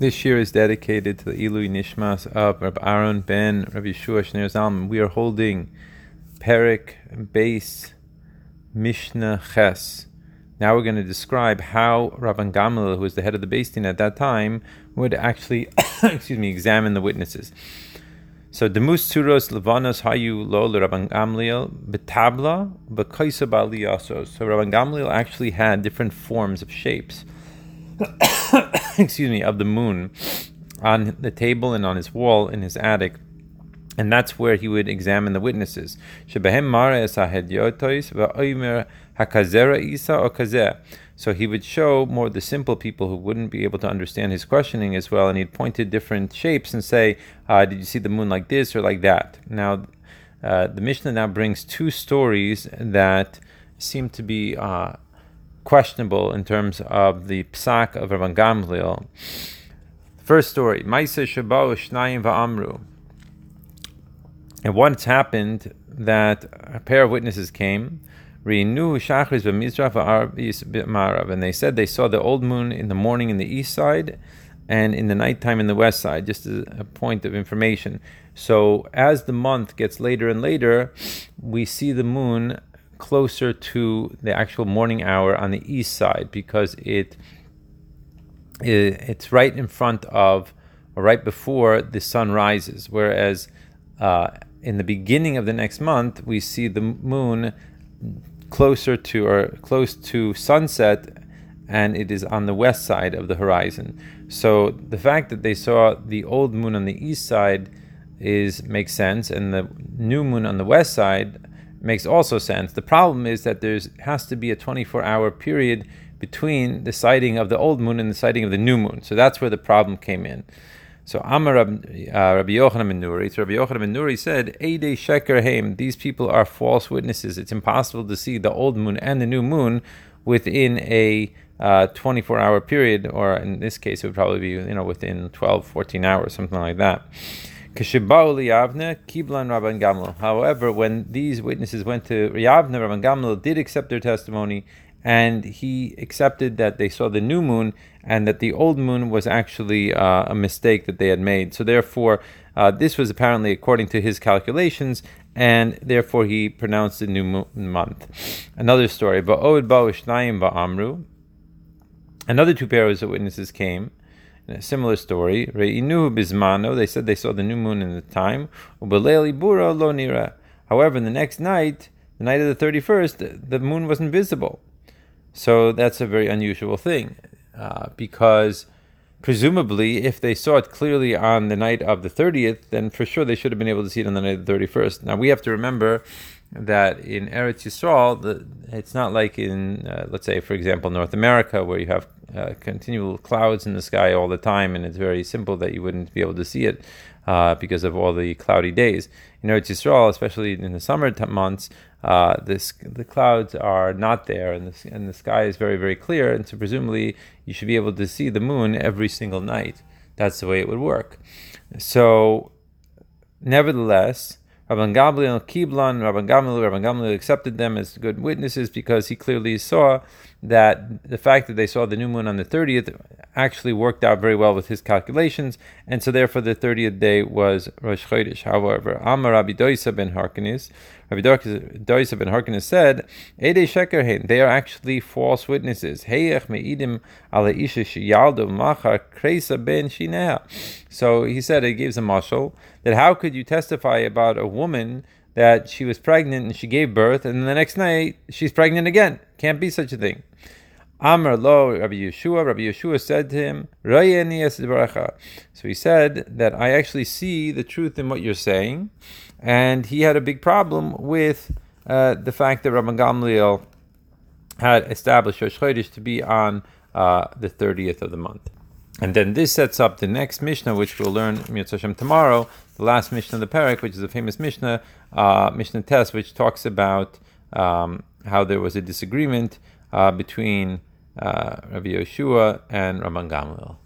This year is dedicated to the Ilui Nishmas of Rabbi Aaron ben Rabbi Yeshua Shneur Zalman. We are holding Perek Beis Mishnah Ches. Now we're going to describe how Rabban Gamliel, who was the head of the Beis Din at that time, would actually, excuse me, examine the witnesses. So Demus Tzuros Levanos Hayu Lo Rabban Gamliel Betabla Bekaisa Baliyasos. So Rabban Gamliel actually had different forms of shapes. excuse me, of the moon on the table and on his wall in his attic. And that's where he would examine the witnesses. So he would show more the simple people who wouldn't be able to understand his questioning as well, and he'd point to different shapes and say, uh, "Did you see the moon like this or like that?" Now, uh, the Mishnah now brings two stories that seem to be uh, questionable in terms of the psak of Rabban Gamliel. First story, Maisa Shabao Shnayim Va'amru. And once happened that a pair of witnesses came, and they said they saw the old moon in the morning in the east side and in the nighttime in the west side, just as a point of information. So as the month gets later and later, we see the moon closer to the actual morning hour on the east side because it, it it's right in front of or right before the sun rises. Whereas uh, in the beginning of the next month, we see the moon closer to or close to sunset and it is on the west side of the horizon. So the fact that they saw the old moon on the east side is makes sense and the new moon on the west side makes also sense. The problem is that there has to be a 24 hour period between the sighting of the old moon and the sighting of the new moon. So that's where the problem came in. So Amar uh, Rabbi Yochanan ben Nuri, so Rabbi Yochanan said, Eidei Sheker these people are false witnesses. It's impossible to see the old moon and the new moon within a uh, 24 hour period, or in this case, it would probably be you know within 12, 14 hours, something like that. However, when these witnesses went to Riyavne, Rabban Gamliel did accept their testimony, and he accepted that they saw the new moon and that the old moon was actually uh, a mistake that they had made. So therefore, uh, this was apparently according to his calculations, and therefore he pronounced the new month. Another story, Another two pairs of witnesses came a similar story, bismano, they said they saw the new moon in the time. However, the next night, the night of the 31st, the moon wasn't visible. So that's a very unusual thing, uh, because presumably, if they saw it clearly on the night of the 30th, then for sure they should have been able to see it on the night of the 31st. Now, we have to remember that in Eretz Yisrael, the, it's not like in, uh, let's say, for example, North America, where you have uh, continual clouds in the sky all the time, and it's very simple that you wouldn't be able to see it uh, because of all the cloudy days. In Eretz Yisrael, especially in the summer t- months, uh, this, the clouds are not there, and the, and the sky is very, very clear, and so presumably you should be able to see the moon every single night. That's the way it would work. So, nevertheless, Rabban Gamliel Kiblan, Rabban Gamliel, Rabban Gamliel accepted them as good witnesses because he clearly saw that the fact that they saw the new moon on the 30th actually worked out very well with his calculations, and so therefore the 30th day was Rosh Chodesh. However, Amar Rabbi Doisa ben Harkinis, Rabbi Doisa ben Harkinis said, Ede they are actually false witnesses. Machar kresa ben. So he said, he gives a mashal, that how could you testify about a woman that she was pregnant and she gave birth, and the next night she's pregnant again? Can't be such a thing. Amr lo Rabbi Yehoshua. Rabbi Yehoshua said to him, So he said that I actually see the truth in what you're saying, and he had a big problem with uh, the fact that Rabbi Gamliel had established Rosh Chodesh to be on uh, the 30th of the month. And then this sets up the next Mishnah, which we'll learn Hashem tomorrow, the last Mishnah of the Parak, which is a famous Mishnah, uh, Mishnah Tes, which talks about um, how there was a disagreement uh, between uh, Rabbi Yehoshua and Rabban Gamliel.